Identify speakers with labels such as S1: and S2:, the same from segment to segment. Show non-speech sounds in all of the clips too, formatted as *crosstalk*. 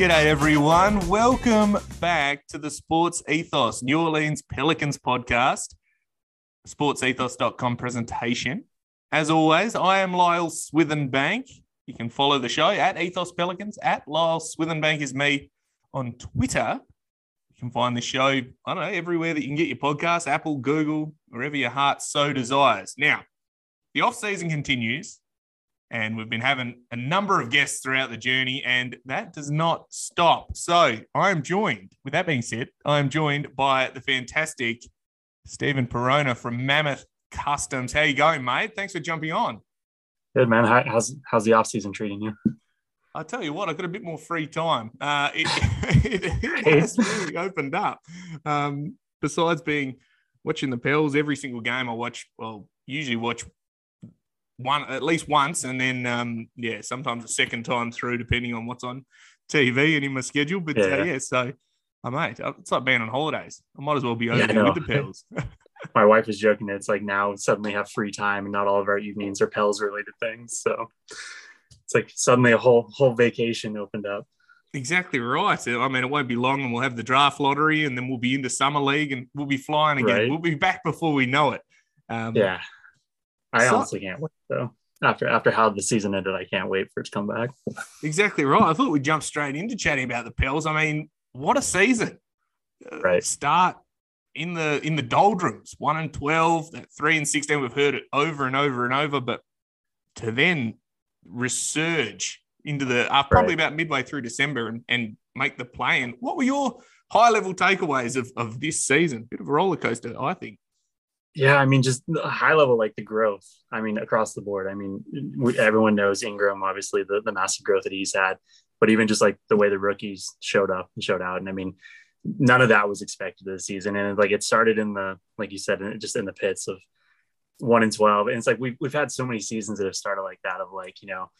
S1: G'day, everyone. Welcome back to the Sports Ethos New Orleans Pelicans podcast, sportsethos.com presentation. As always, I am Lyle Swithenbank. You can follow the show at Ethos Pelicans, at Lyle Swithenbank is me on Twitter. You can find the show, I don't know, everywhere that you can get your podcast, Apple, Google, wherever your heart so desires. Now, the off season continues and we've been having a number of guests throughout the journey, and that does not stop. So I am joined, with that being said, I am joined by the fantastic Stephen Perona from Mammoth Customs. How you going, mate? Thanks for jumping on.
S2: Good man. how's how's the off season treating you?
S1: I tell you what, I've got a bit more free time. Uh, it, *laughs* it, it, has really opened up. Um, besides being watching the Pels every single game, I watch. Well, usually watch one at least once, and then um, yeah, sometimes a second time through, depending on what's on TV and in my schedule. But uh, yeah, uh, yeah so I uh, mate, it's like being on holidays. I might as well be over yeah, there with the pills. *laughs* *laughs*
S2: my wife is joking. It's like now suddenly have free time, and not all of our evenings are Pels related things. So it's like suddenly a whole whole vacation opened up.
S1: Exactly right. I mean, it won't be long, and we'll have the draft lottery, and then we'll be into summer league, and we'll be flying again. Right. We'll be back before we know it.
S2: Um, yeah, I so, honestly can't wait though. After after how the season ended, I can't wait for it to come back.
S1: Exactly right. I thought we'd jump straight into chatting about the Pels. I mean, what a season!
S2: Uh, right.
S1: Start in the in the doldrums, one and twelve, that three and sixteen. We've heard it over and over and over, but to then resurge into the uh, probably right. about midway through December and, and make the play. And what were your high level takeaways of, of this season? Bit of a roller coaster, I think.
S2: Yeah, I mean, just high level, like the growth. I mean, across the board. I mean, everyone knows Ingram, obviously, the, the massive growth that he's had, but even just like the way the rookies showed up and showed out. And I mean, none of that was expected this season. And like it started in the, like you said, just in the pits of one and 12. And it's like we've, we've had so many seasons that have started like that of like, you know,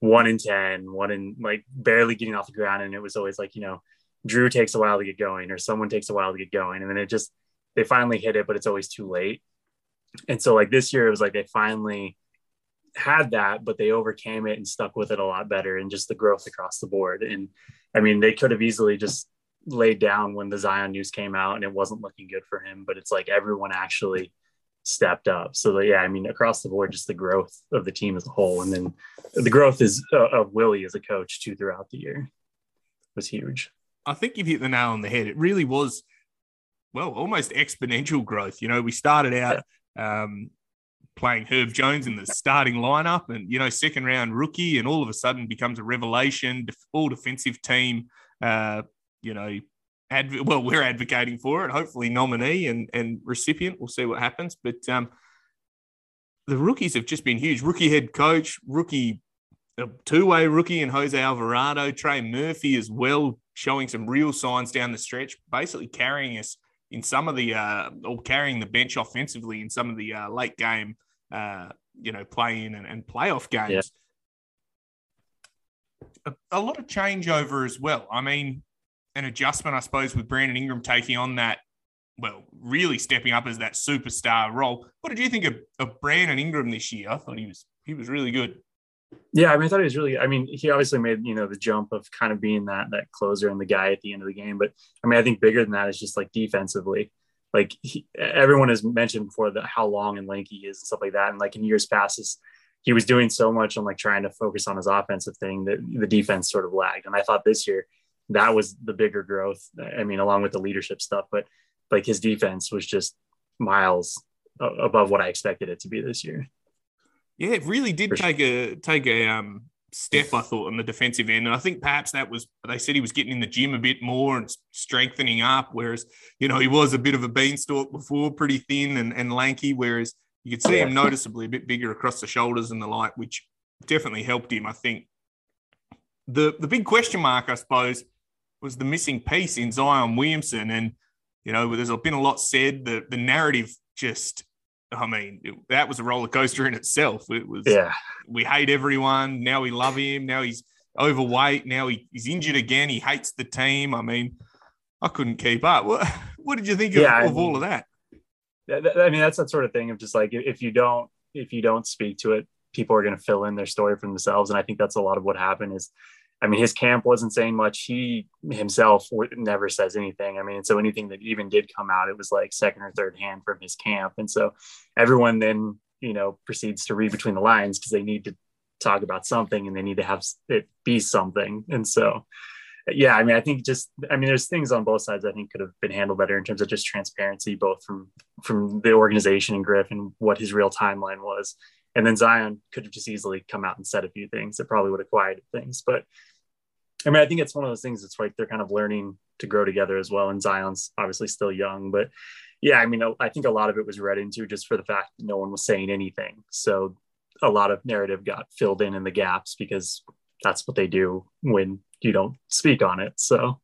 S2: one in 10, one in like barely getting off the ground. And it was always like, you know, Jrue takes a while to get going or someone takes a while to get going. And then it just, they finally hit it, but it's always too late. And so like this year, it was like they finally had that, but they overcame it and stuck with it a lot better and just the growth across the board. And I mean, they could have easily just laid down when the Zion news came out and it wasn't looking good for him, but it's like everyone actually stepped up. So yeah, I mean, across the board, just the growth of the team as a whole. And then the growth is uh, of Willie as a coach too throughout the year was huge.
S1: I think you've hit the nail on the head. It really was well, almost exponential growth. You know, we started out um, playing Herb Jones in the *laughs* starting lineup and, you know, second round rookie, and all of a sudden becomes a revelation, all defensive team, uh, you know, adv- *laughs* well, we're advocating for it, hopefully nominee and, and recipient. We'll see what happens. But um, the rookies have just been huge. Rookie head coach, rookie, two way rookie, and Jose Alvarado, Trey Murphy as well, showing some real signs down the stretch, basically carrying us in some of the uh, or carrying the bench offensively in some of the uh, late game, uh, you know, play in and, and playoff games. Yeah. A, a, lot of changeover as well. I mean, an adjustment, I suppose, with Brandon Ingram taking on that, well, really stepping up as that superstar role. What did you think of, of Brandon Ingram this year? I thought he was he was really good.
S2: Yeah, I mean, I thought he was really. I mean, he obviously made you know the jump of kind of being that that closer and the guy at the end of the game. But I mean, I think bigger than that is just like defensively. Like he, everyone has mentioned before that how long and lanky he is and stuff like that. And like in years past, he was doing so much on like trying to focus on his offensive thing that the defense sort of lagged. And I thought this year that was the bigger growth. I mean, along with the leadership stuff, but like his defense was just miles above what I expected it to be this year.
S1: Yeah, it really did take a take a um, step, I thought, on the defensive end. And I think perhaps that was they said he was getting in the gym a bit more and strengthening up, whereas you know he was a bit of a beanstalk before, pretty thin and, and lanky, whereas you could see him noticeably a bit bigger across the shoulders and the like, which definitely helped him. I think the the big question mark, I suppose, was the missing piece in Zion Williamson, and you know, there's been a lot said. The the narrative just I mean, it, that was a roller coaster in itself. It was,
S2: yeah.
S1: We hate everyone. Now we love him. Now he's overweight. Now he, he's injured again. He hates the team. I mean, I couldn't keep up. What, what did you think of, yeah, of I mean, all of that?
S2: I mean, that's that sort of thing of just like if you don't if you don't speak to it, people are going to fill in their story for themselves, and I think that's a lot of what happened. Is I mean, his camp wasn't saying much. He himself never says anything. I mean, so anything that even did come out, it was like second or third hand from his camp. And so everyone then, you know, proceeds to read between the lines because they need to talk about something and they need to have it be something. And so, yeah, I mean, I think just, I mean, there's things on both sides I think could have been handled better in terms of just transparency, both from from the organization and Griff and what his real timeline was. And then Zion could have just easily come out and said a few things that probably would have quieted things. But I mean, I think it's one of those things that's like they're kind of learning to grow together as well. And Zion's obviously still young, but yeah, I mean, I think a lot of it was read into just for the fact that no one was saying anything. So a lot of narrative got filled in in the gaps because that's what they do when you don't speak on it. So,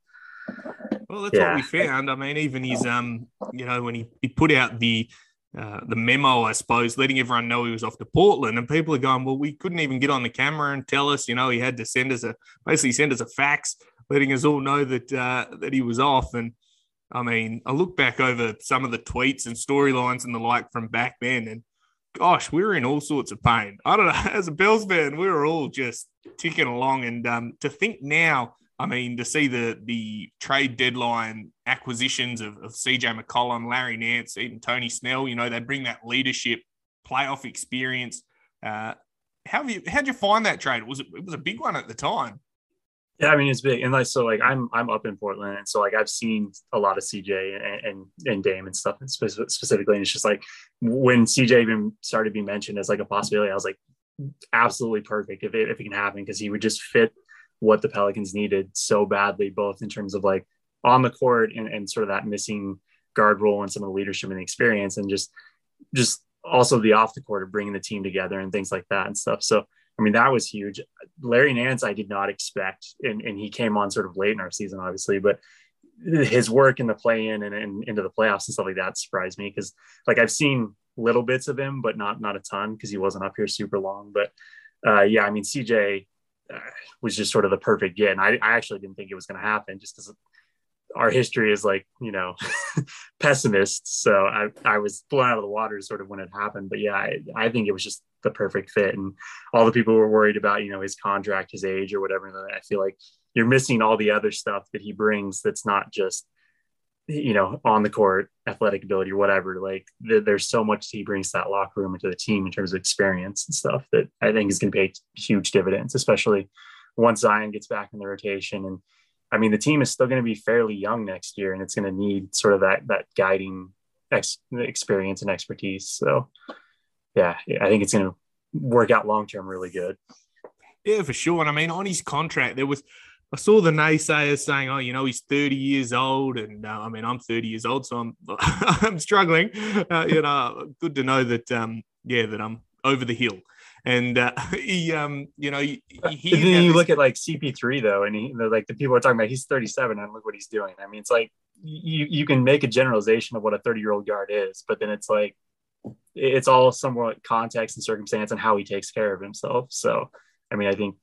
S1: well, that's yeah. what we found. I mean, even his, um, you know, when he, he put out the uh, the memo, I suppose, letting everyone know he was off to Portland. And people are going, well, we couldn't even get on the camera and tell us, you know, he had to send us a basically send us a fax, letting us all know that uh, that he was off. And I mean, I look back over some of the tweets and storylines and the like from back then, and gosh, we were in all sorts of pain. I don't know. *laughs* As a Bills fan, we were all just ticking along. And um, to think now I mean, to see the the trade deadline acquisitions of, of CJ McCollum, Larry Nance, even Tony Snell, you know, they bring that leadership, playoff experience. Uh, how have you how'd you find that trade? Was it it was a big one at the time?
S2: Yeah, I mean it's big, and like so, like I'm I'm up in Portland, and so like I've seen a lot of CJ and and, and Dame and stuff specifically, and it's just like when CJ even started being mentioned as like a possibility, I was like, absolutely perfect if it if it can happen because he would just fit what the Pelicans needed so badly, both in terms of like on the court and, and sort of that missing guard role and some of the leadership and the experience, and just just also the off the court of bringing the team together and things like that and stuff. So I mean that was huge. Larry Nance I did not expect, and, and he came on sort of late in our season, obviously, but his work in the play in and, and into the playoffs and stuff like that surprised me because like I've seen little bits of him, but not not a ton because he wasn't up here super long. But uh, yeah, I mean CJ Uh, was just sort of the perfect get. And I, I actually didn't think it was going to happen just because our history is like, you know, *laughs* pessimist. So I, I was blown out of the water sort of when it happened. But yeah, I, I think it was just the perfect fit. And all the people were worried about, you know, his contract, his age or whatever. And I feel like you're missing all the other stuff that he brings that's not just you know, on the court, athletic ability or whatever. Like th- there's so much he brings to that locker room into the team in terms of experience and stuff that I think is going to pay huge dividends, especially once Zion gets back in the rotation. And I mean, the team is still going to be fairly young next year, and it's going to need sort of that that guiding ex- experience and expertise. So, yeah, I think it's going to work out long term really good.
S1: Yeah, for sure. And I mean, on his contract, there was I saw the naysayers saying, "Oh, you know, he's 30 years old," and uh, I mean, I'm 30 years old, so I'm *laughs* I'm struggling. Uh, you know, good to know that, um, yeah, that I'm over the hill. And uh, *laughs* he, um, you know, he, he
S2: then you this- look at like CP3 though, and he, like the people are talking about, he's 37, and look what he's doing. I mean, it's like you you can make a generalization of what a 30 year old guard is, but then it's like it's all somewhat context and circumstance and how he takes care of himself. So, I mean, I think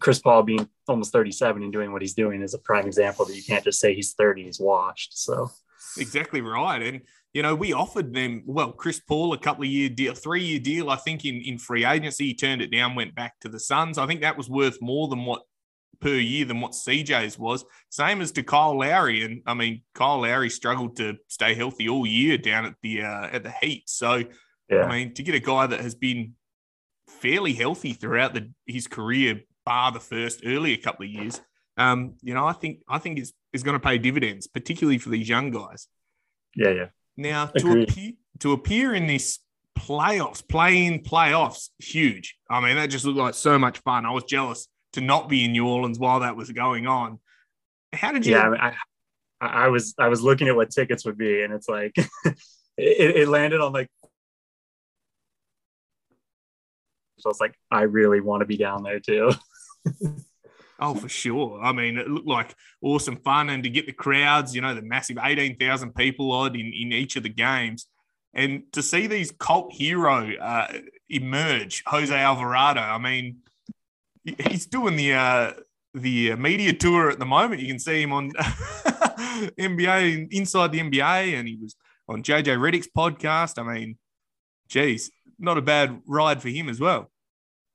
S2: Chris Paul being almost 37 and doing what he's doing is a prime example that you can't just say he's 30, he's washed. So,
S1: Exactly right. And you know, we offered them well, Chris Paul a couple of year deal, three year deal. I think in in free agency, he turned it down, went back to the Suns. I think that was worth more than what per year than what CJ's was. Same as to Kyle Lowry, and I mean Kyle Lowry struggled to stay healthy all year down at the uh, at the Heat. So yeah. I mean to get a guy that has been fairly healthy throughout the, his career, bar the first earlier couple of years, um, you know I think I think is is going to pay dividends, particularly for these young guys.
S2: Yeah, yeah.
S1: Now to appear to appear in this playoffs, play in playoffs, huge. I mean, that just looked like so much fun. I was jealous to not be in New Orleans while that was going on. How did you?
S2: Yeah, I, I, I was I was looking at what tickets would be, and it's like *laughs* it, it landed on like. So it's like I really want to be down there too. *laughs*
S1: Oh, for sure. I mean, it looked like awesome fun, and to get the crowds, you know, the massive eighteen thousand people odd in in each of the games, and to see these cult hero uh, emerge, Jose Alvarado. I mean, he's doing the uh, the media tour at the moment. You can see him on *laughs* NBA inside the NBA, and he was on JJ Redick's podcast. I mean, geez, not a bad ride for him as well.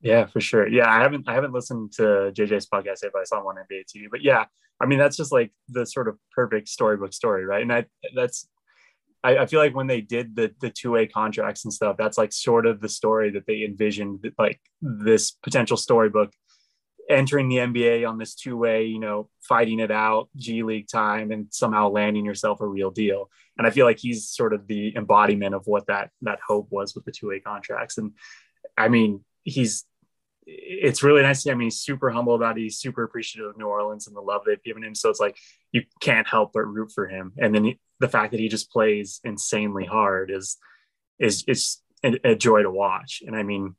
S2: Yeah, for sure. Yeah, I haven't I haven't listened to JJ's podcast yet, but I saw him on NBA TV. But yeah, I mean that's just like the sort of perfect storybook story, right? And I that's I, I feel like when they did the the two way contracts and stuff, that's like sort of the story that they envisioned, like this potential storybook entering the NBA on this two way, you know, fighting it out, G League time, and somehow landing yourself a real deal. And I feel like he's sort of the embodiment of what that that hope was with the two way contracts. And I mean, he's it's really nice to see. I mean, he's super humble about it. He's super appreciative of New Orleans and the love they've given him. So it's like you can't help but root for him. And then he, the fact that he just plays insanely hard is is it's a, a joy to watch. And I mean,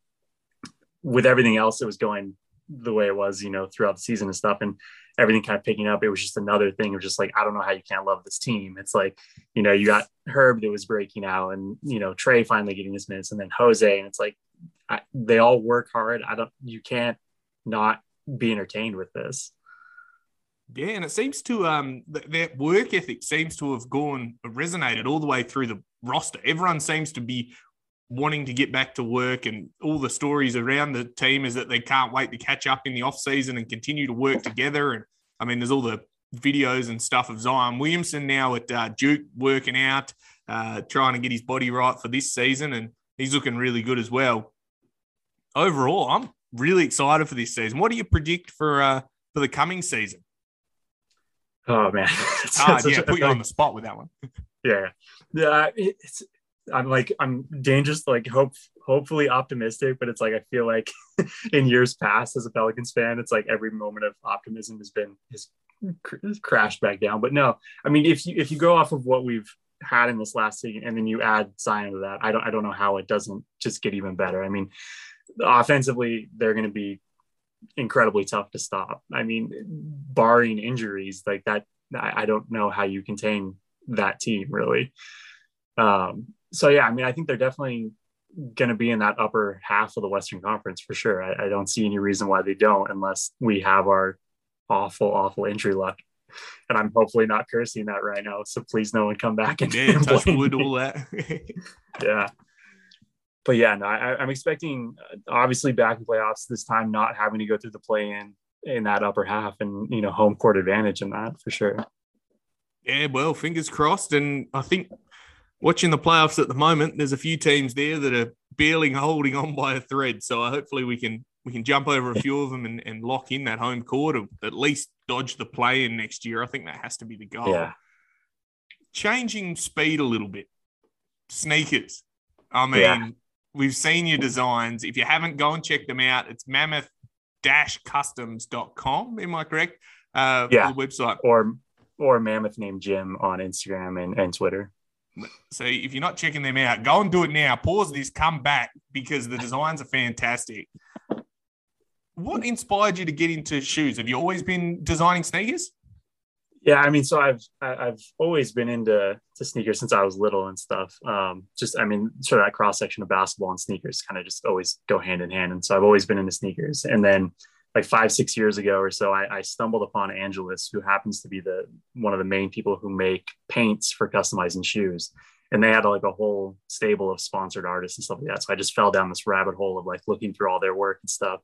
S2: with everything else that was going the way it was, you know, throughout the season and stuff, and everything kind of picking up. It was just another thing of just like, I don't know how you can't love this team. It's like, you know, you got Herb that was breaking out and, you know, Trey finally getting his minutes and then Jose. And it's like, I, they all work hard. I don't, you can't not be entertained with this.
S1: Yeah, and it seems to um th- that work ethic seems to have gone resonated all the way through the roster. Everyone seems to be wanting to get back to work and all the stories around the team is that they can't wait to catch up in the off season and continue to work together. And i mean there's all the videos and stuff of zion williamson now at uh, duke working out uh, trying to get his body right for this season and he's looking really good as well. Overall i'm really excited for this season. What do you predict for uh, for the coming season?
S2: Oh man. *laughs*
S1: It's hard. yeah put you on the spot with that one. *laughs*
S2: Yeah. Yeah it's I'm like I'm dangerous, like hope hopefully optimistic, but it's like I feel like *laughs* in years past as a Pelicans fan, it's like every moment of optimism has been has crashed back down. But no, I mean if you if you go off of what we've had in this last season and then you add Zion to that, I don't I don't know how it doesn't just get even better. I mean, offensively they're going to be incredibly tough to stop. I mean, barring injuries like that, I, I don't know how you contain that team really. Um, so yeah, I mean, I think they're definitely going to be in that upper half of the Western Conference for sure. I, I, don't see any reason why they don't, unless we have our awful, awful injury luck. And I'm hopefully not cursing that right now. So please, no one come back and,
S1: yeah, touch wood, all that. *laughs* *laughs*
S2: yeah. But yeah, no, I, am expecting uh, obviously back in playoffs this time, not having to go through the play in in that upper half and you know home court advantage in that for sure.
S1: Yeah, well, fingers crossed, and I think watching the playoffs at the moment, there's a few teams there that are barely holding on by a thread. So hopefully we can we can jump over a few of them and, and lock in that home court or at least dodge the play in next year. I think that has to be the goal.
S2: Yeah.
S1: Changing speed a little bit. Sneakers. I mean, yeah. we've seen your designs. If you haven't, go and check them out. It's mammoth customs.com. Am I correct? Uh,
S2: yeah.
S1: Website.
S2: Or or mammoth named Jim on Instagram and, and Twitter.
S1: So if you're not checking them out, go and do it now. Pause this, come back because the designs are fantastic. What inspired you to get into shoes? Have you always been designing sneakers?
S2: Yeah, I mean, so I've I've always been into to sneakers since I was little and stuff. Um, just I mean, sort of that cross section of basketball and sneakers kind of just always go hand in hand. And so I've always been into sneakers. And then like five six years ago or so I, I, stumbled upon angelus who happens to be the one of the main people who make paints for customizing shoes. And they had like a whole stable of sponsored artists and stuff like that. So i just fell down this rabbit hole of like looking through all their work and stuff.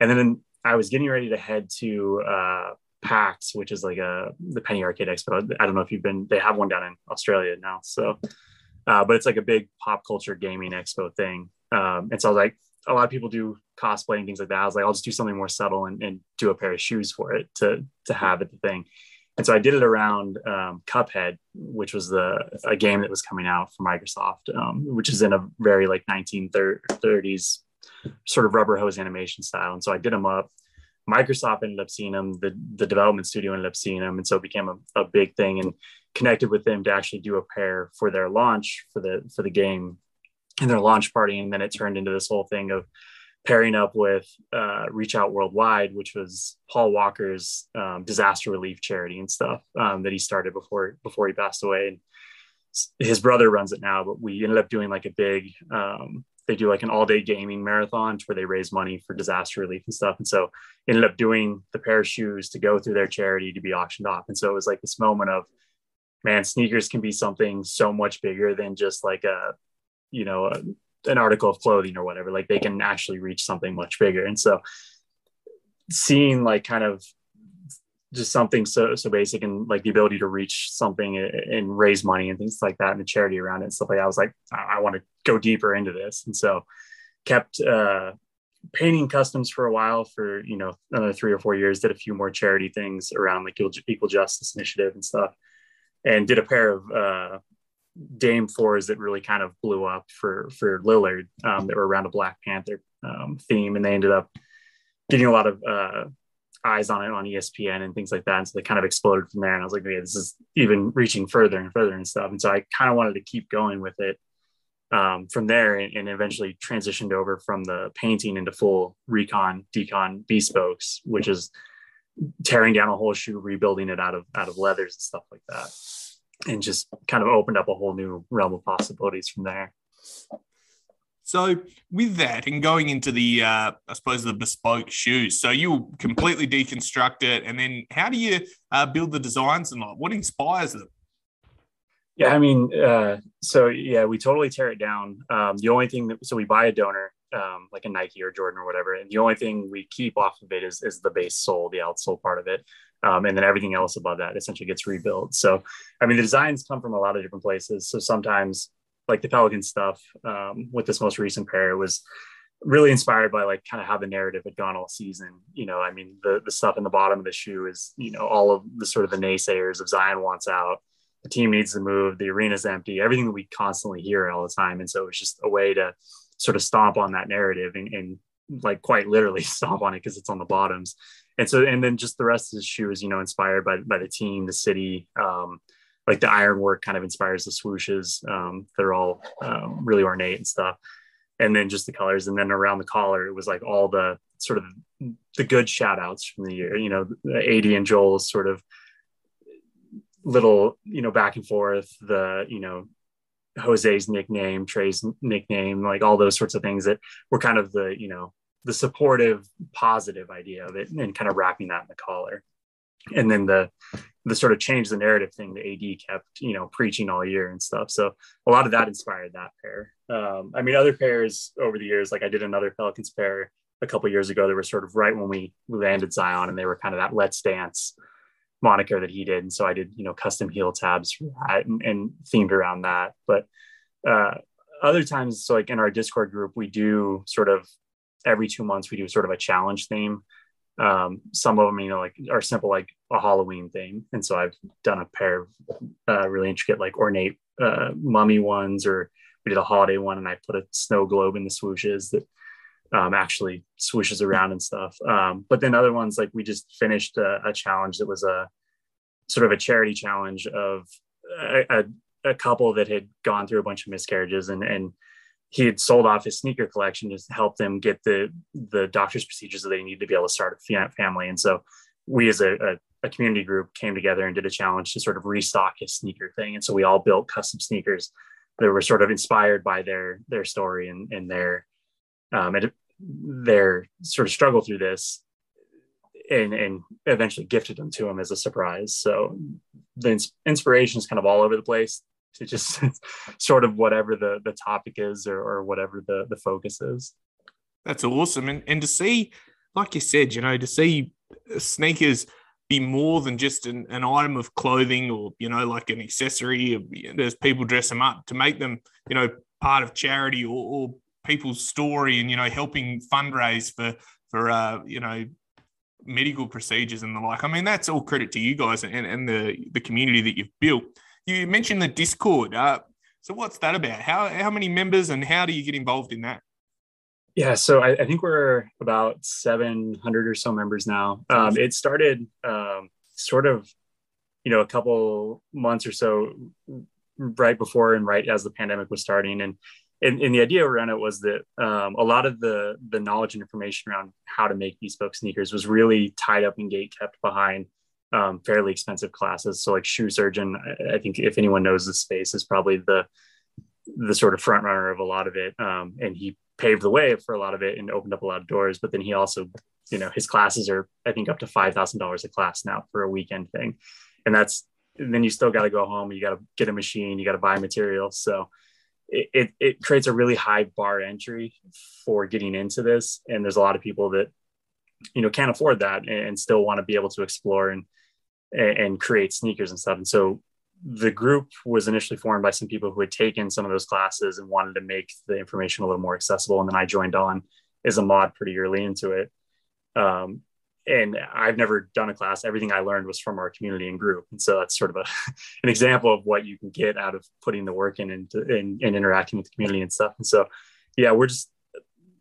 S2: And then i was getting ready to head to uh, pax which is like a the penny arcade expo. I don't know if you've been they have one down in australia now so. Uh, but it's like a big pop culture gaming expo thing. Um, and so i was like a lot of people do cosplay and things like that. I was like, I'll just do something more subtle and, and do a pair of shoes for it to to have at the thing. And so I did it around um, Cuphead, which was the a game that was coming out from Microsoft, um, which is in a very like 1930s sort of rubber hose animation style. And so I did them up. Microsoft ended up seeing them. The the development studio ended up seeing them, and so it became a, a big thing. And connected with them to actually do a pair for their launch for the for the game in their launch party. And then it turned into this whole thing of pairing up with uh, Reach Out Worldwide, which was Paul Walker's um, disaster relief charity and stuff um, that he started before before he passed away. And his brother runs it now, but we ended up doing like a big. Um, they do like an all day gaming marathon where they raise money for disaster relief and stuff. And so ended up doing the pair of shoes to go through their charity to be auctioned off. And so it was like this moment of, man, sneakers can be something so much bigger than just like a you know a, an article of clothing or whatever like they can actually reach something much bigger and so seeing like kind of just something so so basic and like the ability to reach something and raise money and things like that and the charity around it and stuff like that. I was like, I, I want to go deeper into this. And so kept uh painting customs for a while for you know another three or four years, did a few more charity things around like equal justice initiative and stuff. And did a pair of uh Dame fours that really kind of blew up for for Lillard um, that were around a Black Panther um, theme, and they ended up getting a lot of uh, eyes on it on ESPN and things like that. And so they kind of exploded from there. And I was like, yeah, this is even reaching further and further and stuff. And so I kind of wanted to keep going with it um, from there, and, and, eventually transitioned over from the painting into full recon decon bespokes, which is tearing down a whole shoe, rebuilding it out of out of leathers and stuff like that and just kind of opened up a whole new realm of possibilities from there.
S1: So with that and going into the, uh, I suppose the bespoke shoes, so you completely deconstruct it, and then how do you uh, build the designs and like what inspires them?
S2: Yeah, I mean, uh, so yeah, we totally tear it down. Um, the only thing that so we buy a donor, um, like a Nike or Jordan or whatever, and the only thing we keep off of it is is the base sole, the outsole part of it um, and then everything else above that essentially gets rebuilt. So, I mean, the designs come from a lot of different places. So sometimes, like the Pelican stuff um, with this most recent pair, was really inspired by like kind of how the narrative had gone all season. You know, I mean, the the stuff in the bottom of the shoe is you know all of the sort of the naysayers of Zion wants out. The team needs to move. The arena's empty. Everything that we constantly hear all the time, and so it's just a way to sort of stomp on that narrative and, and like quite literally *laughs* stomp on it because it's on the bottoms and so and then just the rest of the shoe is you know inspired by by the team the city um like the ironwork kind of inspires the swooshes um they're all um, really ornate and stuff. And then just the colors and then around the collar it was like all the sort of the good shout outs from the year you know AD and Joel's sort of little you know back and forth the you know Jose's nickname Trey's nickname like all those sorts of things that were kind of the you know the supportive positive idea of it and kind of wrapping that in the collar. And then the the sort of change the narrative thing the ad kept you know preaching all year and stuff. So a lot of that inspired that pair. Um, i mean other pairs over the years like i did another pelicans pair a couple years ago that were sort of right when we landed zion and they were kind of that let's dance moniker that he did. And so i did you know custom heel tabs and, and themed around that. But uh, other times so like in our discord group we do sort of every two months we do sort of a challenge theme. Um, some of them, you know, like are simple, like a Halloween theme. And so I've done a pair of uh, really intricate, like ornate uh, mummy ones, or we did a holiday one, and I put a snow globe in the swooshes that um, actually swooshes around and stuff. Um, but then other ones, like we just finished a, a, challenge that was a sort of a charity challenge of a, a, a couple that had gone through a bunch of miscarriages and and he had sold off his sneaker collection to help them get the the doctor's procedures that they need to be able to start a family. And so we as a, a, a, community group came together and did a challenge to sort of restock his sneaker thing. And so we all built custom sneakers that were sort of inspired by their their story and, and their um, and their sort of struggle through this. and and eventually gifted them to him as a surprise. So the ins- inspiration is kind of all over the place to just *laughs* sort of whatever the the topic is or, or whatever the the focus is.
S1: That's awesome, and and to see, like you said, you know, to see sneakers be more than just an, an item of clothing or you know like an accessory. There's people dress them up to make them you know part of charity or, or people's story and you know helping fundraise for for uh, you know medical procedures and the like. I mean, that's all credit to you guys and, and the the community that you've built. You mentioned the Discord. Uh, so what's that about? How how many members and how do you get involved in that?
S2: Yeah, so I, I think we're about 700 or so members now. Um, it started um, sort of, you know, a couple months or so right before and right as the pandemic was starting, and and, and the idea around it was that um, a lot of the the knowledge and information around how to make these bespoke sneakers was really tied up and gate kept behind um, fairly expensive classes. So like shoe surgeon, I, I, think if anyone knows the space is probably the the sort of front runner of a lot of it. Um, and he paved the way for a lot of it and opened up a lot of doors. But then he also, you know, his classes are I think up to five thousand dollars a class now for a weekend thing, and that's and then you still got to go home. You got to get a machine. You got to buy materials. So it, it, it creates a really high bar entry for getting into this. And there's a lot of people that, you know, can't afford that and still want to be able to explore and, and create sneakers and stuff. And so the group was initially formed by some people who had taken some of those classes and wanted to make the information a little more accessible. And then I joined on as a mod pretty early into it. Um, and I've never done a class. Everything I learned was from our community and group, and so that's sort of a, *laughs* an example of what you can get out of putting the work in and, and, and interacting with the community and stuff. And so, yeah, we're just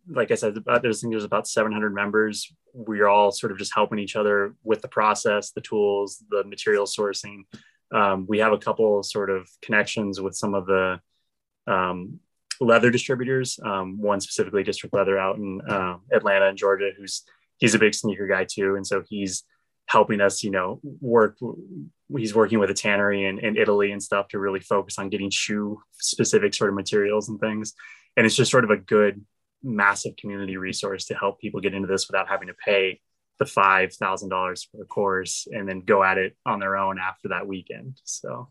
S2: like I said, there's, I there's about 700 members. We're all sort of just helping each other with the process, the tools, the material sourcing. Um, we have a couple sort of connections with some of the um, leather distributors. Um, one specifically, District Leather out in uh, Atlanta and Georgia, who's he's a big sneaker guy too, and so he's helping us, you know, work. He's working with a tannery in, in Italy and stuff to really focus on getting shoe specific sort of materials and things. And it's just sort of a good, massive community resource to help people get into this without having to pay the five thousand dollars for the course and then go at it on their own after that weekend. So,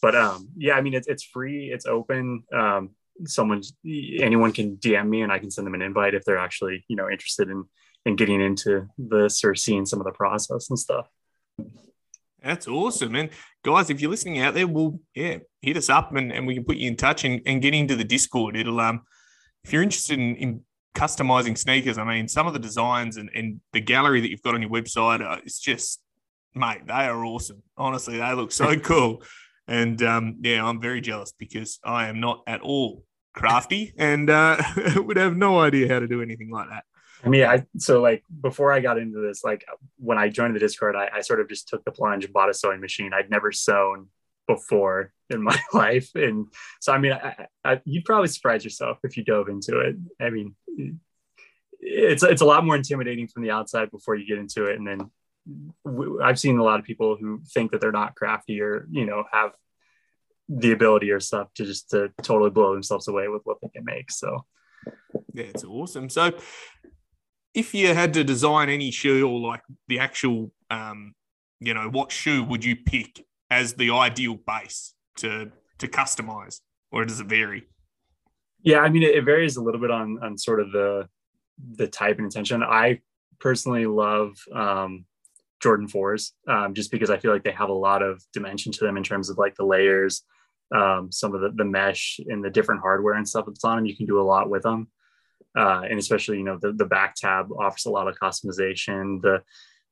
S2: but um, yeah, I mean, it's it's free, it's open. Um, someone, anyone can DM me, and I can send them an invite if they're actually you know interested in and getting into this or seeing some of the process and stuff.
S1: That's awesome. And guys, if you're listening out there, we'll yeah, hit us up and, and we can put you in touch and, and get into the Discord. It'll um if you're interested in, in customizing sneakers, I mean, some of the designs and, and the gallery that you've got on your website, uh, it's just mate, they are awesome. Honestly, they look so *laughs* cool. And um, yeah, I'm very jealous because I am not at all crafty *laughs* and uh, *laughs* would have no idea how to do anything like that.
S2: I mean, I so like before I got into this, like when I joined the Discord, I, I sort of just took the plunge and bought a sewing machine. I'd never sewn before in my *laughs* life, and so I mean, I, I, you'd probably surprise yourself if you dove into it. I mean, it's it's a lot more intimidating from the outside before you get into it, and then I've seen a lot of people who think that they're not crafty or you know have the ability or stuff to just to totally blow themselves away with what they can make. So
S1: yeah, it's awesome. So if you had to design any shoe or like the actual, um, you know, what shoe would you pick as the ideal base to to customize, or does it vary?
S2: Yeah, I mean, it, varies a little bit on on sort of the the type and intention. I personally love um, Jordan fours um, just because I feel like they have a lot of dimension to them in terms of like the layers, um, some of the, the mesh and the different hardware and stuff that's on them. You can do a lot with them uh, and especially you know the, the back tab offers a lot of customization the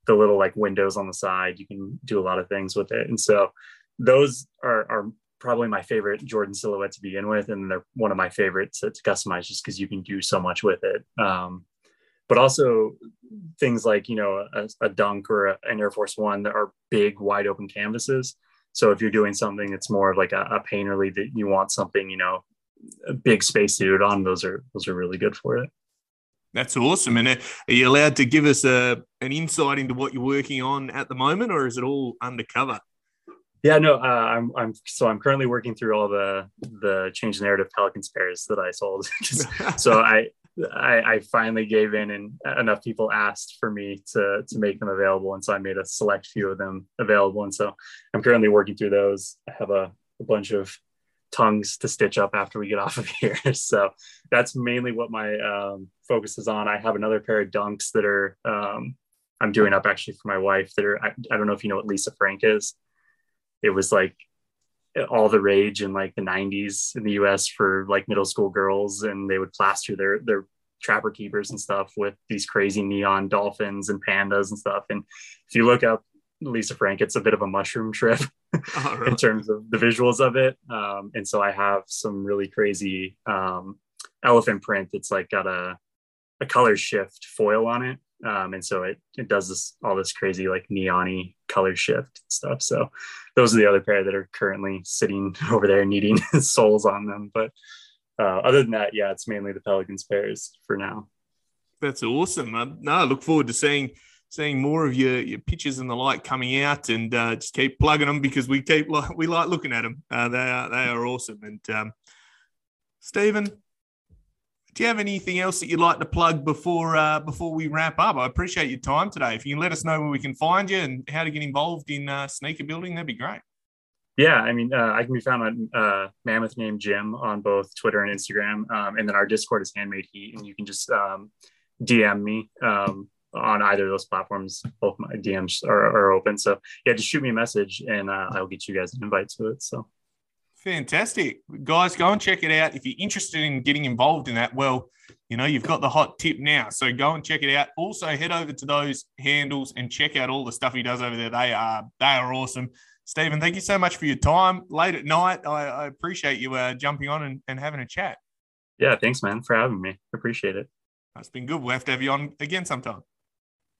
S2: the little like windows on the side you can do a lot of things with it. And so those are, are probably my favorite jordan silhouette to begin with and they're one of my favorites to, to customize just because you can do so much with it. Um, but also things like you know a, a dunk or a, an air force one that are big wide open canvases. So if you're doing something that's more of like a, a painterly that you want something you know a big spacesuit on, those are those are really good for it.
S1: That's awesome. And uh, are you allowed to give us a an insight into what you're working on at the moment, or is it all undercover?
S2: Yeah, no, uh, I'm I'm so I'm currently working through all the the change narrative Pelicans pairs that I sold. *laughs* so *laughs* I I, I, finally gave in, and enough people asked for me to to make them available, and so I made a select few of them available. And so I'm currently working through those. I have a, a bunch of tongues to stitch up after we get *laughs* off of here. So that's mainly what my um, focus is on. I have another pair of dunks that are um, I'm doing up actually for my wife. That are I, I don't know if you know what Lisa Frank is. It was like all the rage in like the 90s in the US for like middle school girls and they would plaster their their trapper keepers and stuff with these crazy neon dolphins and pandas and stuff and if you look up Lisa Frank it's a bit of a mushroom trip *laughs* oh, really? in terms of the visuals of it um, and so I have some really crazy um, elephant print that's like got a a color shift foil on it um, and so it it does this all this crazy like neony color shift stuff. So those are the other pair that are currently sitting *laughs* over there needing *laughs* soles on them. But uh, other than that, yeah, it's mainly the Pelicans pairs for now.
S1: That's awesome. No, I look forward to seeing seeing more of your your pictures and the like coming out, and uh, just keep plugging them because we keep like we like looking at them. Uh, they are they are awesome. And um, Stephen, do you have anything else that you'd like to plug before uh, before we wrap up? I appreciate your time today. If you can let us know where we can find you and how to get involved in uh, sneaker building, that'd be great.
S2: Yeah, I mean, uh, I can be found on uh, Mammoth Name Jim on both Twitter and Instagram, um, and then our Discord is Handmade Heat, and you can just um, DM me um, on either of those platforms. Both my DMs are, are, open, so yeah, just shoot me a message, and uh, I'll get you guys an invite to it. So
S1: Fantastic. Guys, go and check it out. If you're interested in getting involved in that, well, you know, you've got the hot tip now. So go and check it out. Also, head over to those handles and check out all the stuff he does over there. They are they are awesome. Stephen, thank you so much for your time late at night. I, I appreciate you uh, jumping on and, and having a chat.
S2: Yeah, thanks, man, for having me. Appreciate it.
S1: It's been good. We'll have to have you on again sometime.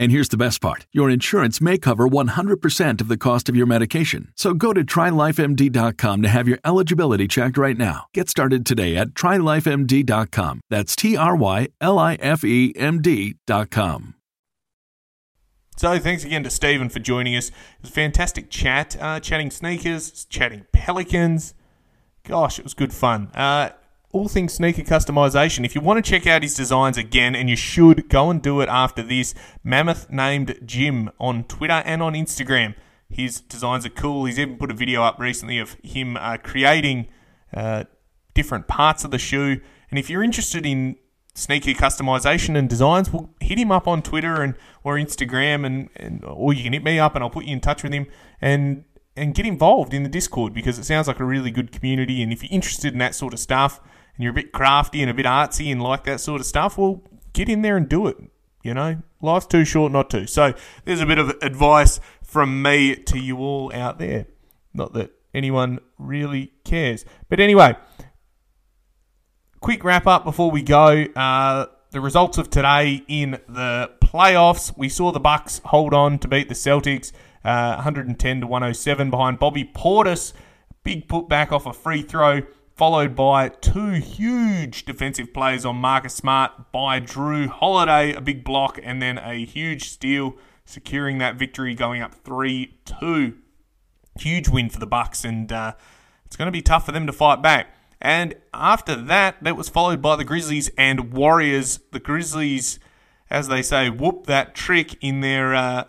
S3: And here's the best part your insurance may cover 100% of the cost of your medication. So go to trylifemd.com to have your eligibility checked right now. Get started today at trylifemd.com. That's T R Y L I F E M D.com.
S1: So thanks again to Stephen for joining us. It was a fantastic chat, uh, chatting sneakers, chatting pelicans. Gosh, it was good fun. Uh, all things sneaker customization. If you want to check out his designs again, and you should, go and do it after this. Mammoth named Jim on Twitter and on Instagram. His designs are cool. He's even put a video up recently of him uh, creating uh, different parts of the shoe. And if you're interested in sneaker customization and designs, well, hit him up on Twitter and or Instagram, and, and or you can hit me up, and I'll put you in touch with him. And and get involved in the Discord because it sounds like a really good community. And if you're interested in that sort of stuff, and you're a bit crafty and a bit artsy and like that sort of stuff, well, get in there and do it. You know, life's too short not to. So there's a bit of advice from me to you all out there. Not that anyone really cares. But anyway, quick wrap up before we go. Uh, the results of today in the playoffs. We saw the Bucks hold on to beat the Celtics, uh, 110 to 107 behind Bobby Portis. Big putback off a free throw followed by two huge defensive plays on Marcus Smart by Jrue Holiday, a big block, and then a huge steal, securing that victory, going up 3 2. Huge win for the Bucks, and uh, it's going to be tough for them to fight back. And after that, that was followed by the Grizzlies and Warriors. The Grizzlies, as they say, whoop that trick in their uh,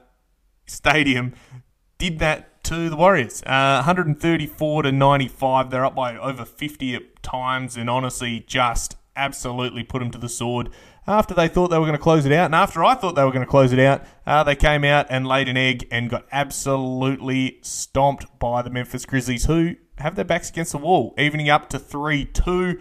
S1: stadium, did that to the Warriors. Uh, 134 to 95. They're up by over 50 at times, and honestly, just absolutely put them to the sword. After they thought they were going to close it out, and after I thought they were going to close it out, uh, they came out and laid an egg and got absolutely stomped by the Memphis Grizzlies, who have their backs against the wall, evening up to 3 2,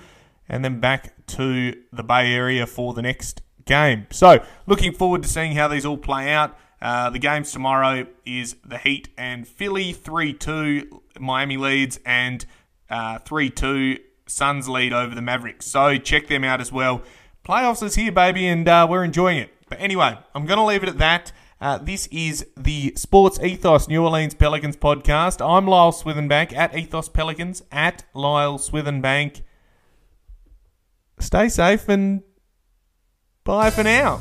S1: and then back to the Bay Area for the next game. So, looking forward to seeing how these all play out. Uh, the games tomorrow is the Heat and Philly 3 2. Miami leads and uh, 3 2. Suns lead over the Mavericks. So check them out as well. Playoffs is here, baby, and uh, we're enjoying it. But anyway, I'm going to leave it at that. Uh, this is the Sports Ethos New Orleans Pelicans podcast. I'm Lyle Swithenbank at Ethos Pelicans at Lyle Swithenbank. Stay safe and bye for now.